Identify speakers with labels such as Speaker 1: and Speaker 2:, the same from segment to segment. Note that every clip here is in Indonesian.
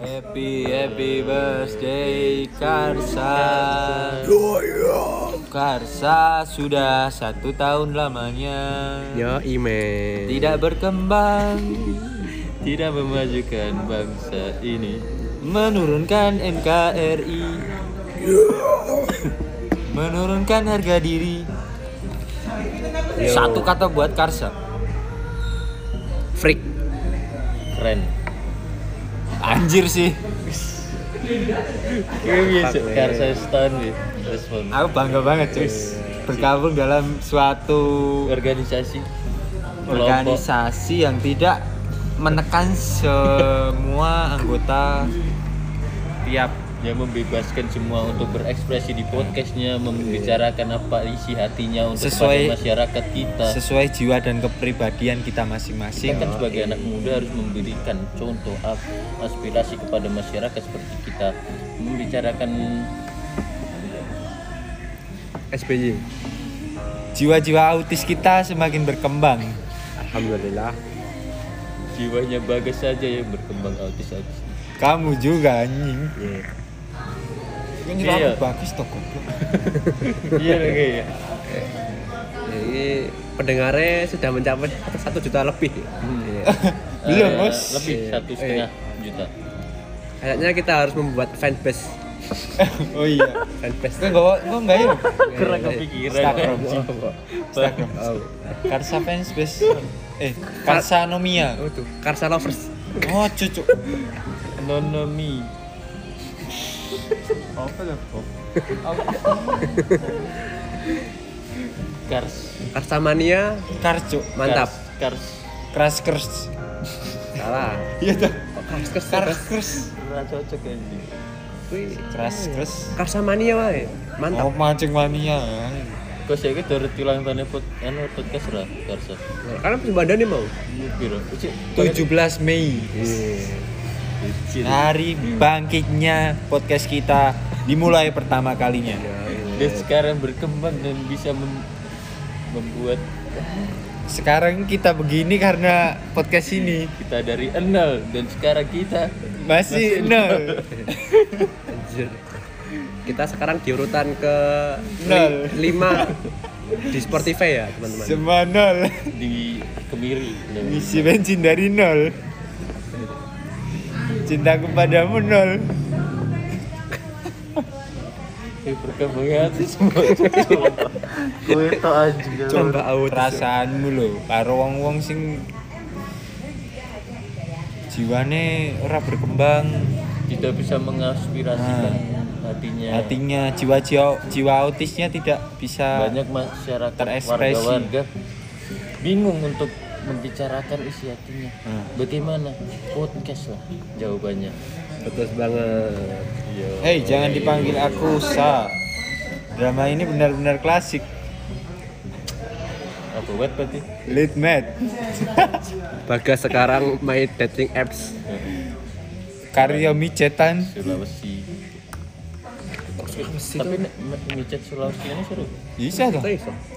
Speaker 1: Happy happy birthday Karsa. Karsa sudah satu tahun lamanya.
Speaker 2: Yo ime.
Speaker 1: Tidak berkembang. Tidak memajukan bangsa ini. Menurunkan NKRI Menurunkan harga diri.
Speaker 2: Yo.
Speaker 1: Satu kata buat Karsa.
Speaker 2: Freak.
Speaker 1: Keren Anjir sih.
Speaker 3: Setahun respon
Speaker 1: Aku bangga banget cuy. Bergabung dalam suatu
Speaker 3: organisasi.
Speaker 1: Organisasi yang tidak menekan semua anggota tiap
Speaker 3: yang membebaskan semua untuk berekspresi di podcastnya membicarakan apa isi hatinya untuk
Speaker 1: Sesuai-
Speaker 3: masyarakat kita
Speaker 1: sesuai jiwa dan kepribadian kita
Speaker 3: kita
Speaker 1: masing-masing.
Speaker 3: kan sebagai anak muda harus memberikan contoh aspirasi kepada masyarakat seperti kita membicarakan
Speaker 2: SBY.
Speaker 1: Jiwa-jiwa autis kita semakin berkembang.
Speaker 2: Alhamdulillah.
Speaker 3: jiwanya bagas saja yang berkembang autis-autis
Speaker 1: Kamu juga anjing.
Speaker 2: Iya.
Speaker 1: Yang
Speaker 3: Iya.
Speaker 1: aku bagus toh goblok.
Speaker 3: iya kayak
Speaker 2: Jadi pendengarnya sudah mencapai satu juta lebih. Iya.
Speaker 1: Belum, Bos.
Speaker 3: lebih
Speaker 2: Iya.
Speaker 3: satu setengah juta
Speaker 2: Kayaknya kita harus membuat fanbase.
Speaker 1: Oh iya.
Speaker 2: Fanbase.
Speaker 1: Kau enggak enggak enggak ya?
Speaker 3: kurang kepikiran
Speaker 1: Instagram.
Speaker 2: Instagram. Oh,
Speaker 1: Karsa fans base. Eh, Karsa Nomia.
Speaker 2: oh tuh. Karsa lovers.
Speaker 1: Oh, cucu.
Speaker 3: nonomi
Speaker 1: Apa
Speaker 3: kars
Speaker 2: Karsa mania
Speaker 1: Karcu.
Speaker 2: mantap.
Speaker 3: kars,
Speaker 1: Kras kers.
Speaker 2: Salah.
Speaker 1: Iya tuh.
Speaker 2: Kok Kars kers
Speaker 1: Kars
Speaker 2: kers.
Speaker 1: kers.
Speaker 3: kars cocok ini
Speaker 2: Wih,
Speaker 1: Kras kers.
Speaker 2: Karsa mania wae. Mantap.
Speaker 1: Oh, mancing mania.
Speaker 3: kok saya gitu udah tilang tahun pot anu podcast lah karsa
Speaker 2: Karena badan nih mau.
Speaker 3: biro Uci,
Speaker 1: 17 Mei.
Speaker 2: Iya.
Speaker 1: Hari bangkitnya podcast kita dimulai pertama kalinya.
Speaker 3: dan sekarang berkembang dan bisa mem- membuat
Speaker 1: Sekarang kita begini karena podcast ini
Speaker 3: kita dari nol dan sekarang kita
Speaker 1: masih nol.
Speaker 2: Anjir. Kita sekarang di urutan ke
Speaker 1: Nol.
Speaker 2: li- lima di Spotify ya teman-teman.
Speaker 1: Semua nol.
Speaker 3: di kemiri
Speaker 1: Isi bensin dari nol. Cintaku padamu nol.
Speaker 3: Eh, berkembang hati semua gue tau anjing
Speaker 2: Coba.
Speaker 1: Perasaanmu loh, karo wong-wong sing jiwane ora berkembang,
Speaker 3: tidak bisa mengaspirasikan
Speaker 1: Nah.
Speaker 3: hatinya
Speaker 1: hatinya jiwa-jiwa jiwa autisnya tidak bisa
Speaker 3: banyak masyarakat
Speaker 1: Terekspresi.
Speaker 3: warga-warga bingung untuk membicarakan isi hatinya
Speaker 1: Hmm.
Speaker 3: bagaimana podcast lah jawabannya
Speaker 2: Betul banget.
Speaker 3: iya
Speaker 1: Hei, jangan dipanggil aku Sa. Drama ini benar-benar klasik.
Speaker 3: apa web berarti
Speaker 1: Late mad.
Speaker 2: Bagas sekarang main dating apps.
Speaker 1: Karya micetan.
Speaker 3: Sulawesi tapi micet Sulawesi ini seru
Speaker 1: Bisa.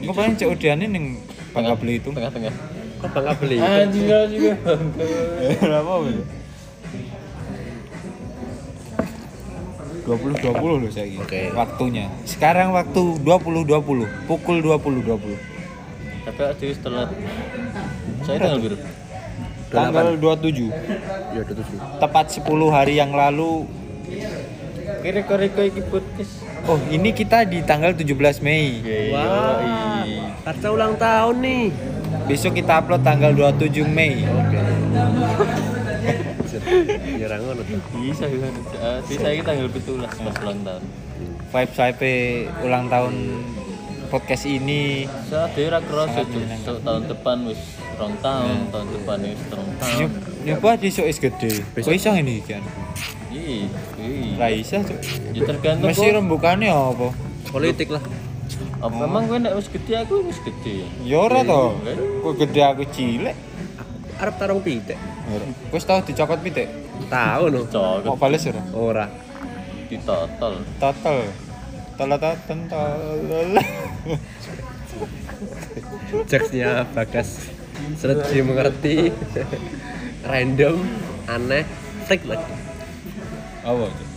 Speaker 1: Engko paling cek udiane ning Bangka Belitung.
Speaker 3: tengah-tengah
Speaker 2: Bangga beli?
Speaker 3: anjing lah juga
Speaker 1: Ora apa-apa. 2020 loh saya
Speaker 2: Oke.
Speaker 1: Waktunya. Sekarang waktu 20.20, pukul 20.20.
Speaker 3: tapi aduh setelah saya tanggal biru
Speaker 1: Tanggal 27.
Speaker 2: Ya udah tujuh.
Speaker 1: Tepat 10 hari yang lalu.
Speaker 3: kira-kira iki podcast
Speaker 1: Oh, ini kita di tanggal 17 Mei.
Speaker 3: iya
Speaker 2: Wah.
Speaker 3: iya
Speaker 2: Karsa ulang tahun nih.
Speaker 1: Besok kita upload tanggal 27 Mei.
Speaker 2: Oke. Rangon tuh.
Speaker 3: bisa bisa bisa kita tanggal betul lah pas ulang tahun
Speaker 1: Vibe vibe ulang tahun podcast ini.
Speaker 3: saya ada kerasa
Speaker 1: Sangat
Speaker 3: Cuk.
Speaker 1: menyenangkan.
Speaker 3: So, tahun depan wis rong tahun
Speaker 1: Hmm.
Speaker 3: tahun depan wis rong tahun
Speaker 1: nyoba besok is gede. Kok iso ini kan?
Speaker 3: iya iya
Speaker 1: Raisa, Cuk.
Speaker 3: ya tergantung
Speaker 1: Mesti apa?
Speaker 2: Politik lah.
Speaker 3: Apa emang gue nek wis gede aku wis gede ya
Speaker 1: Ya ora to.
Speaker 3: Iya.
Speaker 1: Kok gede aku cilik.
Speaker 2: Arab tarung pitik.
Speaker 1: Wis tau dicokot pitik.
Speaker 2: Tahu no.
Speaker 1: Mau
Speaker 3: cokot
Speaker 1: bales ora?
Speaker 2: Ora.
Speaker 3: ditotol
Speaker 1: Total. Tolatoten tolol.
Speaker 2: Jokesnya Bagas sudah dimengerti. Random, aneh, freak lagi.
Speaker 1: Apa itu?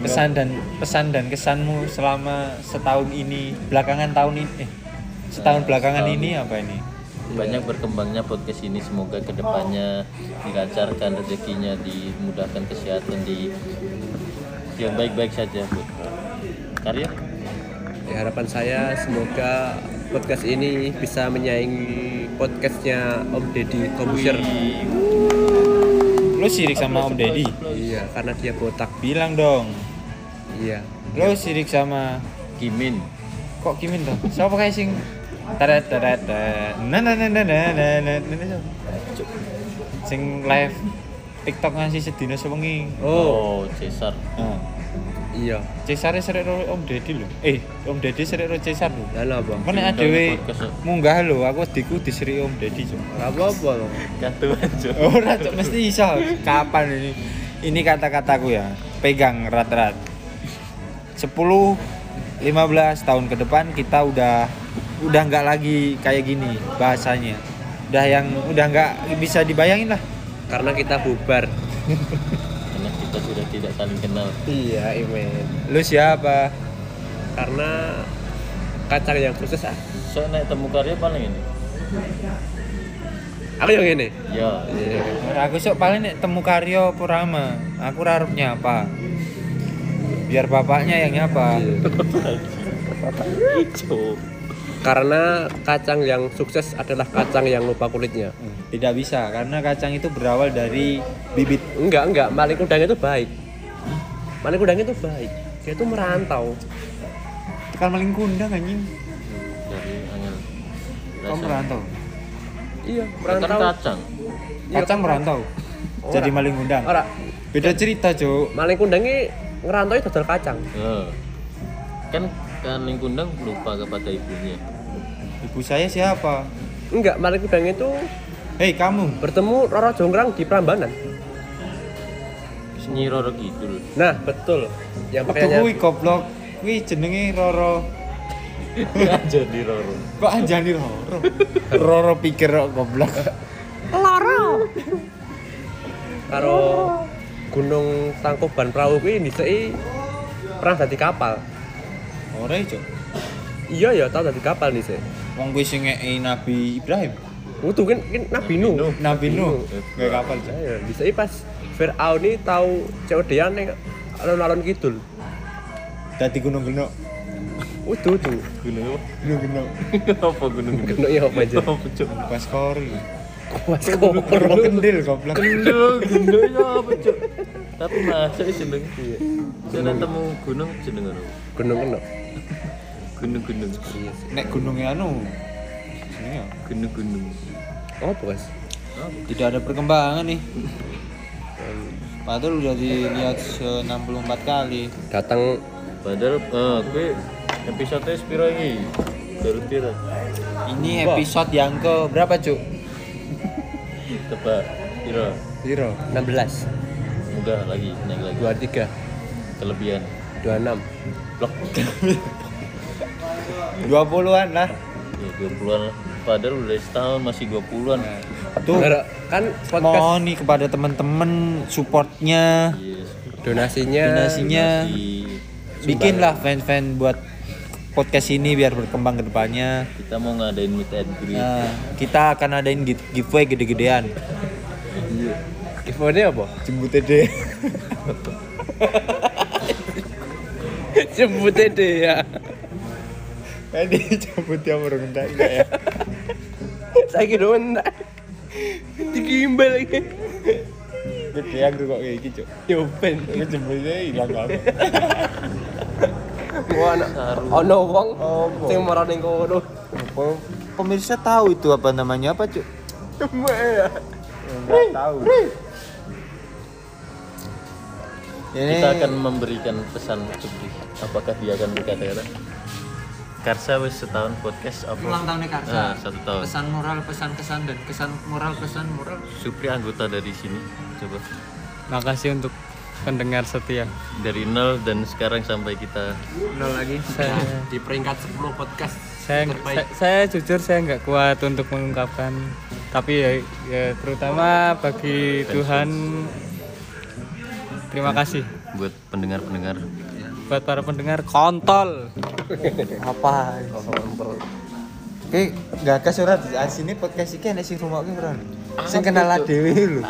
Speaker 1: Pesan dan pesan dan kesanmu selama setahun ini, belakangan tahun ini, eh, setahun belakangan
Speaker 3: Setahun.
Speaker 1: ini apa ini?
Speaker 3: banyak berkembangnya podcast ini semoga ke depannya dilancarkan rezekinya dimudahkan kesehatan di yang baik-baik saja Bu. karya
Speaker 2: Ya, harapan saya semoga podcast ini bisa menyaingi podcastnya Om Deddy Komputer.
Speaker 1: Lo sirik sama Om Deddy?
Speaker 2: Iya, karena dia botak.
Speaker 1: Bilang dong.
Speaker 2: Iya.
Speaker 1: Lo sirik sama
Speaker 3: Kimin
Speaker 1: kok Kimin toh? Siapa kayak sing tarat tarat tarat. nah nah nah nah nah nah nah nah nah Cuk. sing live TikTok ngasih sedina sewengi.
Speaker 2: Oh,
Speaker 3: oh Cesar
Speaker 1: Nah,
Speaker 2: iya.
Speaker 1: Cesar serik ro Om Deddy lho. Eh, Om Deddy serik ro Cesar lho. Kan nek
Speaker 3: Undang
Speaker 1: dhewe
Speaker 3: podcast, Cuk.
Speaker 1: munggah lho, aku diku diseri Om Deddy, Cuk.
Speaker 2: Gak apa-apa loh.
Speaker 3: katuan Cuk.
Speaker 1: Ora Cuk, mesti iso. Kapan ini? Ini kata-kataku ya. Pegang rat-rat. 10 15 tahun ke depan kita udah udah nggak lagi kayak gini bahasanya. Udah yang udah nggak bisa dibayangin lah.
Speaker 2: Karena kita bubar.
Speaker 3: karena kita sudah tidak saling kenal
Speaker 2: Iya, Imen.
Speaker 1: Lu siapa?
Speaker 2: Karena kacang yang khusus ah.
Speaker 3: so naik temu karya paling ini
Speaker 2: Aku yang ini.
Speaker 3: ya
Speaker 2: Iya.
Speaker 1: Aku sok paling nek temu Karyo Purama. Aku ora arep nyapa. Biar bapaknya yang nyapa.
Speaker 3: Cuk.
Speaker 2: Karena kacang yang sukses adalah kacang yang lupa kulitnya.
Speaker 1: Tidak bisa karena kacang itu berawal dari bibit.
Speaker 2: Enggak, enggak. Maling kudang itu baik. Maling kudang itu baik. Dia tuh merantau.
Speaker 1: Kan maling kundang anjing.
Speaker 3: dari
Speaker 1: Kamu merantau.
Speaker 2: Iya, merantau.
Speaker 3: kacang
Speaker 2: Iya,
Speaker 1: Kacang merantau. Jadi maling kundang.
Speaker 2: Ora,
Speaker 1: Beda cerita, Cuk.
Speaker 2: maling kundang ini ngerantau dodol kacang.
Speaker 3: ya. kan kan lingkundang lupa kepada ibunya
Speaker 1: Ibu saya siapa?
Speaker 2: Enggak, maling kundang itu
Speaker 1: Hei, kamu.
Speaker 2: bertemu Roro Jonggrang di Prambanan.
Speaker 3: Nyi Roro Kidul
Speaker 2: Nah, betul. Yang
Speaker 1: Waktu
Speaker 2: pakaiannya
Speaker 1: kuwi goblok. Kuwi jenenge Roro.
Speaker 3: jadi Roro
Speaker 1: Kok anjani Roro? Roro pikir kok goblok.
Speaker 2: karo Gunung Tangkuban Perahu kuwi dhisiki pernah dadi kapal.
Speaker 1: Ora, Cuk.
Speaker 2: Iya ya, tau dadi kapal dhisik.
Speaker 1: Wong kuwi sing Nabi Ibrahim.
Speaker 2: Utuh kan kan Nabi Nuh.
Speaker 1: Nabi Nuh. Kayak kapal, Cuk.
Speaker 2: Ya, dhisiki pas Firaun ini tahu COD-an ning alun-alun kidul.
Speaker 1: Dadi gunung genok.
Speaker 2: Utuh tuh.
Speaker 3: gunung apa?
Speaker 1: Gunung genok.
Speaker 3: apa gunung
Speaker 2: iya apa aja.
Speaker 1: Pas kori.
Speaker 2: Kuas
Speaker 1: Roro kendil goblok.
Speaker 3: gendul gendul ya apa cuk tapi masa jeneng saya temu gunung jeneng apa
Speaker 2: Gunung kena.
Speaker 3: gunung gunung
Speaker 2: Iya sih.
Speaker 1: Nek gunungnya anu. Jenenge apa?
Speaker 3: gunung gunung
Speaker 2: Oh, Bos.
Speaker 1: Tidak ada perkembangan nih. Padahal udah dilihat se 64 kali.
Speaker 2: Datang
Speaker 3: padahal eh gue episode sepiro iki baru
Speaker 1: Ini episode yang ke berapa, Cuk?
Speaker 3: Tebak piro
Speaker 1: Zero.
Speaker 2: 16,
Speaker 3: semoga lagi naik lagi
Speaker 2: 23,
Speaker 3: kelebihan
Speaker 2: 26.
Speaker 3: blok
Speaker 1: 20-an lah.
Speaker 3: ya 20-an padahal udah setahun masih 20-an
Speaker 1: Tuh.
Speaker 2: Gara- kan podcast
Speaker 1: Mohon nih kepada teman-teman supportnya,
Speaker 3: yes
Speaker 2: donasinya
Speaker 1: donasinya,
Speaker 3: Donasi.
Speaker 1: bikinlah fan-fan buat podcast ini biar berkembang ke depannya.
Speaker 3: kita mau ngadain meet and greet
Speaker 1: Nah, kita akan adain gi- giveaway gede-gedean.
Speaker 2: giveaway apa?
Speaker 1: Jemput deh.
Speaker 2: Jemput deh ya.
Speaker 1: Ini jemput yang baru enggak ya.
Speaker 2: Saya kira enggak. Digimbal lagi.
Speaker 1: Gedean tuh kok kayak gitu.
Speaker 2: Yo ben.
Speaker 1: Ini jemputnya hilang kan.
Speaker 2: Ana ono wong sing marah ning kono.
Speaker 1: Pemirsa tahu itu apa namanya apa, Cuk?
Speaker 2: ya.
Speaker 1: Enggak tahu. Ini
Speaker 3: kita akan memberikan pesan Jupri apakah dia akan berkata-kata Karsa wis setahun podcast apa
Speaker 1: ulang tahunnya Karsa.
Speaker 3: Ah, satu tahun
Speaker 1: Pesan moral, pesan kesan dan kesan moral, kesan moral.
Speaker 3: Supri anggota dari sini coba
Speaker 4: Makasih untuk pendengar setia.
Speaker 3: dari nol dan sekarang sampai kita
Speaker 2: Nol lagi.
Speaker 4: Saya
Speaker 2: Di peringkat 10 podcast.
Speaker 4: saya, saya, saya jujur saya nggak kuat untuk mengungkapkan tapi ya, ya terutama bagi Tuhan Terima kasih
Speaker 3: buat pendengar-pendengar.
Speaker 4: buat para pendengar kontol.
Speaker 1: Apa? Oke, gak ke surat sini podcast iki enek sing rumokke ora? Sing kenal dhewe lho.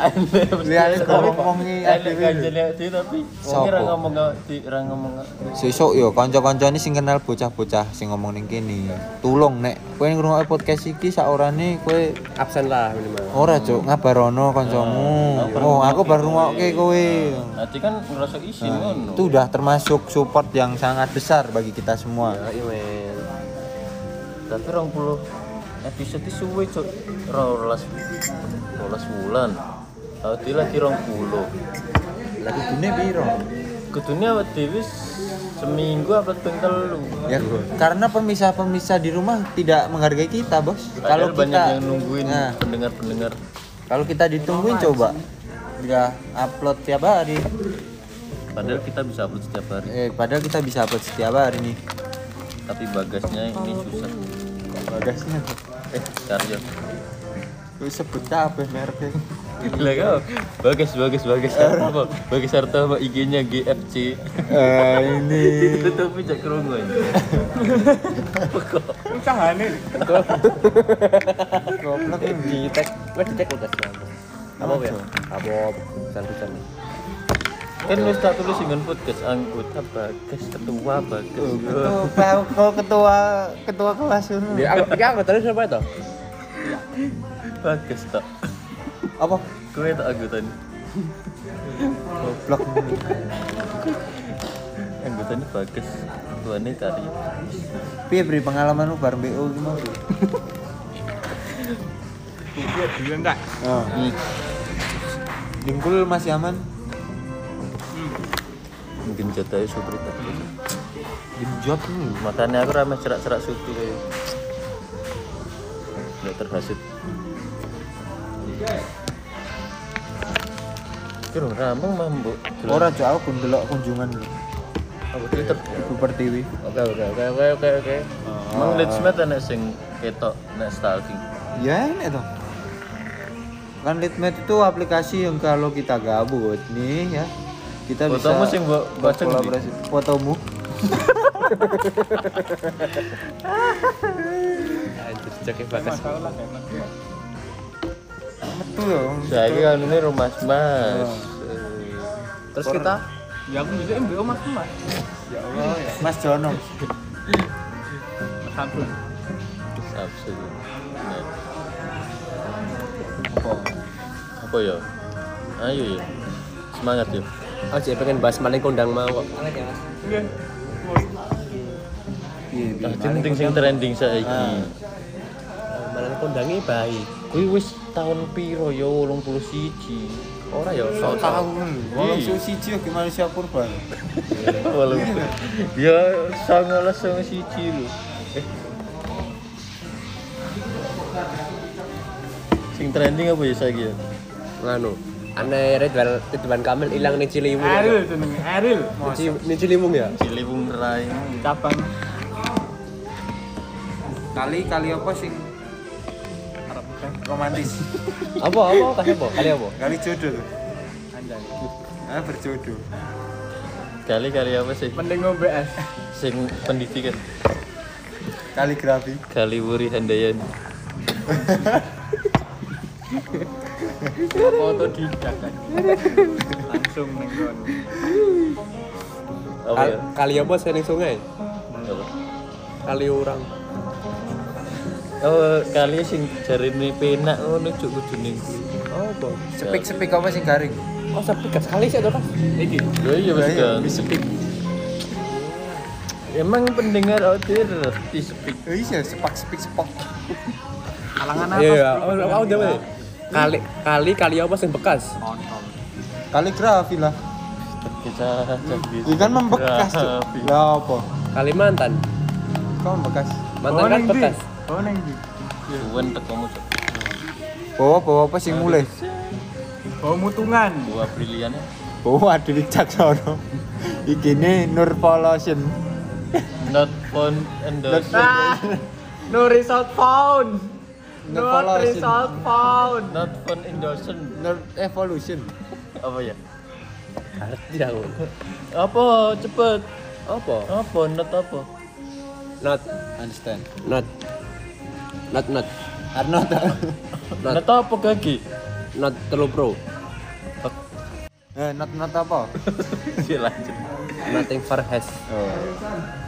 Speaker 1: Lihat ngomong-ngomongi dhewe.
Speaker 3: tapi
Speaker 1: Sopo?
Speaker 3: ora ngomong ora ngomong
Speaker 1: Sesuk yo kanca-kancane sing kenal bocah-bocah sing ngomong ning kene. Tulung nek kowe ngrungokke podcast iki sak orane kowe
Speaker 2: absen lah minimal
Speaker 1: ora cuk ngabarono kancamu. Oh, aku baru ngrungokke kowe.
Speaker 3: Nanti kan ngerasa isin ngono.
Speaker 1: Itu udah termasuk support yang sangat besar bagi kita semua.
Speaker 2: iya men
Speaker 3: Tapi 20 episode itu suwe cok. Rolas rolas bulan. Tadi lagi 20.
Speaker 1: Lagi dune piro?
Speaker 3: Kudune awak dhewe seminggu apa telu.
Speaker 1: Ya, karena pemisah-pemisah di rumah tidak menghargai kita, Bos.
Speaker 3: Kalau
Speaker 1: Kalau
Speaker 3: banyak
Speaker 1: kita
Speaker 3: yang nungguin
Speaker 1: Nah,
Speaker 3: pendengar-pendengar.
Speaker 1: kalau kita ditungguin coba. Udah upload tiap hari.
Speaker 3: Padahal kita bisa upload setiap hari.
Speaker 1: Eh, padahal kita bisa upload setiap hari nih.
Speaker 3: Tapi bagasnya ini susah.
Speaker 1: Bagasnya.
Speaker 3: Eh, karya.
Speaker 1: Lu sebut apa mereknya?
Speaker 3: Gila kau. Bagas, bagas, bagas. Apa? Bagas harta apa IG-nya GFC.
Speaker 1: Eh, ini.
Speaker 3: Tutupi cek kerungu aja.
Speaker 4: Usahane.
Speaker 1: Goblok ini.
Speaker 2: di tag wes di tag udah apa ya apa pesan-pesan
Speaker 3: Kan wis tak tulis dengan podcast anggota bagas ketua bagas.
Speaker 1: Ketua, kau ketua ketua kelas itu.
Speaker 2: ya aku ya aku tadi siapa itu
Speaker 3: Bagas tak.
Speaker 1: Apa?
Speaker 3: Kowe tak anggota ini.
Speaker 1: Goblok.
Speaker 3: Anggota ini bagas. Tuane tadi.
Speaker 1: Piye beri pengalaman lu bareng BO gimana?
Speaker 4: Iya enggak?
Speaker 1: Oh.
Speaker 3: Hmm.
Speaker 1: Dingkul masih aman?
Speaker 3: Mungkin jatahnya super tadi.
Speaker 1: Lu.
Speaker 3: Makanya aku ramai serak-serak suku kayak. Nggak terhasut. Kira ramang mambu.
Speaker 1: Ora cok aku pun delok kunjungan.
Speaker 3: Apa Twitter?
Speaker 1: Super TV.
Speaker 3: Oke oke oke oke oke oke. Emang Leadsmith ana sing ketok nek stalking.
Speaker 1: Ya ini tuh. Kan Litmed itu aplikasi yang kalau kita gabut nih ya kita bisa
Speaker 3: Fotomu sing mbok baca ngendi?
Speaker 1: kolaborasi fotomu
Speaker 2: anjir cek bakas
Speaker 1: metu ya
Speaker 3: Saya kan ini rumah mas.
Speaker 2: terus kita
Speaker 4: Ya aku juga MBO Mas Mas.
Speaker 1: ya Allah ya Mas Jono
Speaker 4: Mas Abdul.
Speaker 3: Absolut. Nah,
Speaker 1: apa
Speaker 3: Apa ya? Ayo ya. Semangat yuk.
Speaker 2: Oh jadi pengen bahas maling kondang mau kok
Speaker 4: Iya.
Speaker 1: Piye, piye,
Speaker 3: Ah,
Speaker 1: maling
Speaker 3: penting sing trending saiki.
Speaker 2: maling kondangnya baik
Speaker 3: Kuwi wis tahun piro ya 81. Ora ya
Speaker 1: Sok tahu kan wong
Speaker 3: Iya.
Speaker 1: siji ki manusia purba
Speaker 3: Walaupun ya sangalas sama siji lho. Eh. Sing trending apa ya saiki ya?
Speaker 2: nganu aneh Ridwan Ridwan Kamil hilang nih Ciliwung
Speaker 4: Eril jenenge, Eril.
Speaker 2: nih Ciliwung ya
Speaker 3: Ciliwung Rai.
Speaker 4: Cabang
Speaker 1: kali kali apa sing romantis
Speaker 2: apa apa kasih apa kali apa
Speaker 1: kali jodoh
Speaker 4: anjay.
Speaker 1: ah berjodoh
Speaker 3: Kali-kali apa sih?
Speaker 4: Mending ngombe es.
Speaker 3: Sing pendidikan.
Speaker 1: kaligrafi
Speaker 3: Kali Wuri Handayani.
Speaker 4: Foto didak kan. Langsung kono.
Speaker 3: Apa ya?
Speaker 2: Kal- kali apa saya ning sungai kali orang
Speaker 3: Oh, kali sing jarine penak ngono cuk kudune kuwi.
Speaker 2: oh apa
Speaker 1: sepik sepik apa sing garing
Speaker 2: oh sepi kan sekali sih tuh kan
Speaker 4: Iki.
Speaker 3: Ya iya wis
Speaker 1: Iya,
Speaker 3: kan.
Speaker 1: wis sepik
Speaker 3: Emang pendengar audio ngerti speak.
Speaker 1: Oh iya sepak sepik sepok
Speaker 4: Kalangan apa?
Speaker 2: iya oh oh udah. Kali kali kali apa sing bekas
Speaker 1: kaligrafi lah
Speaker 3: Kita jadi.
Speaker 1: Ini kan membekas. Lah apa?
Speaker 2: Kalimantan
Speaker 1: Kau membekas.
Speaker 2: mantan kan bekas
Speaker 4: Oh neng di.
Speaker 3: Suwen tek kamu cuk.
Speaker 1: Bawa bawa apa sing mulai?
Speaker 4: Oh mutungan.
Speaker 3: Dua brilian ya.
Speaker 1: Bawa ada di Caksono. Iki nih Nur Polotion.
Speaker 3: Not phone endorse.
Speaker 4: Ah, no result found.
Speaker 1: No
Speaker 4: Not result found.
Speaker 3: Not phone endorsement.
Speaker 1: Nur Evolution.
Speaker 3: Apa ya?
Speaker 2: Ngerti aku.
Speaker 3: Apa? Cepet.
Speaker 2: Apa?
Speaker 3: Apa? Not apa?
Speaker 2: Not
Speaker 1: Understand.
Speaker 2: not not not
Speaker 1: Arnold.
Speaker 2: Not.
Speaker 3: Not apa kaki?
Speaker 2: not telu pro.
Speaker 1: Eh, not not apa?
Speaker 3: Lanjut.
Speaker 2: Nothing for has.
Speaker 1: Oh.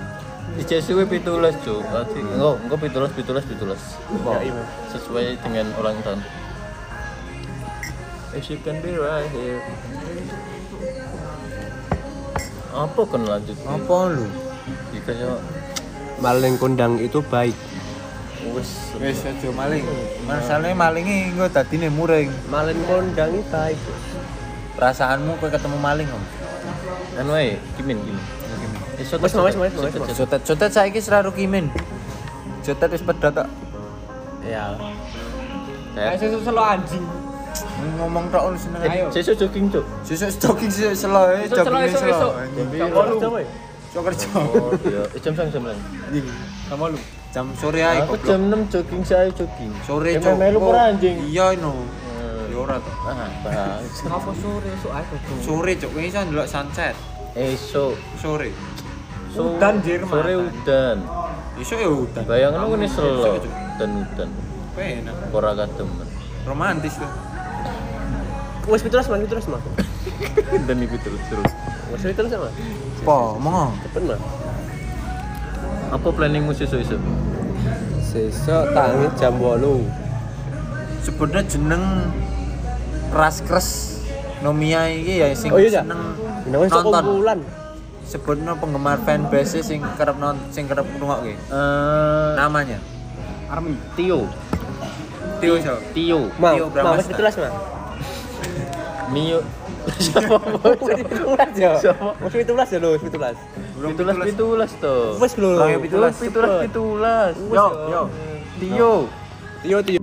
Speaker 3: Di CSW pitulas cuk. Berarti enggak, enggak pitulas, pitulas, pitulas.
Speaker 2: Ya, iya.
Speaker 3: Sesuai dengan ulang tahun. If you can be right here. Apa kan lanjut?
Speaker 1: Apa lu?
Speaker 3: Jika ya
Speaker 2: Maling kondang itu baik.
Speaker 3: wes
Speaker 1: Wes aja maling. Masalahnya malingi engko dadine muring.
Speaker 2: Maling kondang itu baik.
Speaker 1: Perasaanmu kowe ketemu maling om.
Speaker 3: anu kimin kimin. Eh, sotet,
Speaker 2: Mas, mas,
Speaker 3: sotet,
Speaker 2: mas, mas,
Speaker 3: sotet,
Speaker 2: mas.
Speaker 3: sotet.
Speaker 1: Jotet jotet saiki selalu kimin. Jotet wis pedot tok.
Speaker 2: Ya.
Speaker 3: Kayak-
Speaker 4: Ayo sesuk selo anjing.
Speaker 1: Ngomong tok lu seneng.
Speaker 3: Eh, sesuk jogging cuk.
Speaker 1: Sesuk stalking sesuk selo eh
Speaker 4: Esuk selo,
Speaker 1: jogging
Speaker 4: esuk,
Speaker 1: selo.
Speaker 4: esuk.
Speaker 1: Anjing.
Speaker 2: Kamu
Speaker 1: Sok kerja.
Speaker 3: Oh iya, Eh, jam sang jam sang.
Speaker 1: Anjing.
Speaker 4: Sama lu.
Speaker 1: Jam sore ae goblok.
Speaker 3: jam 6 jogging saya jogging.
Speaker 1: Sore
Speaker 3: Cuk. Melu
Speaker 1: Cuk.
Speaker 3: ora anjing.
Speaker 1: Iya no.
Speaker 3: Eh,
Speaker 1: Ya ora to.
Speaker 3: Ah.
Speaker 4: Apa sore esuk ae.
Speaker 1: Sore cuk kowe iso ndelok sunset.
Speaker 3: Esok
Speaker 1: Sore.
Speaker 3: So-
Speaker 4: Udan, Jir,
Speaker 3: Sore udan.
Speaker 1: Iso ya udan.
Speaker 3: Bayangin aku nih selo
Speaker 1: Esuk, Cuk.
Speaker 3: dan udan.
Speaker 1: Penak.
Speaker 3: Ora kademen.
Speaker 1: Romantis tuh.
Speaker 2: Wes pitulas mah, pitulas mah.
Speaker 3: Dan iku terus terus.
Speaker 2: Wes pitulas mah.
Speaker 1: Po, mau.
Speaker 2: Cepet mah.
Speaker 3: Apa planningmu sesuk-esuk?
Speaker 2: Sesuk tangi jam 8.
Speaker 1: Sebenarnya jeneng keras keras Nomia iki ya sing
Speaker 2: Oh iya,
Speaker 1: seneng nonton.
Speaker 2: kumpulan.
Speaker 1: Sebenarnya penggemar fanbase sing kerep non sing kerep ngrungokke.
Speaker 3: Eh,
Speaker 1: Namanya
Speaker 4: Army.
Speaker 3: Tio.
Speaker 1: Tio.
Speaker 3: Tio.
Speaker 2: Mau,
Speaker 1: Tio
Speaker 2: mau
Speaker 1: Bramasta.
Speaker 2: wes pitulas mah.
Speaker 3: Mio. Siapa?
Speaker 2: Pitulas ya.
Speaker 3: Siapa?
Speaker 2: Wes pitulas ya lho, pitulas.
Speaker 3: Pitulas pitulas toh.
Speaker 2: Wes lho.
Speaker 1: Pitulas,
Speaker 3: pitulas pitulas.
Speaker 1: Yo, yo.
Speaker 3: Tio.
Speaker 2: Tio tio.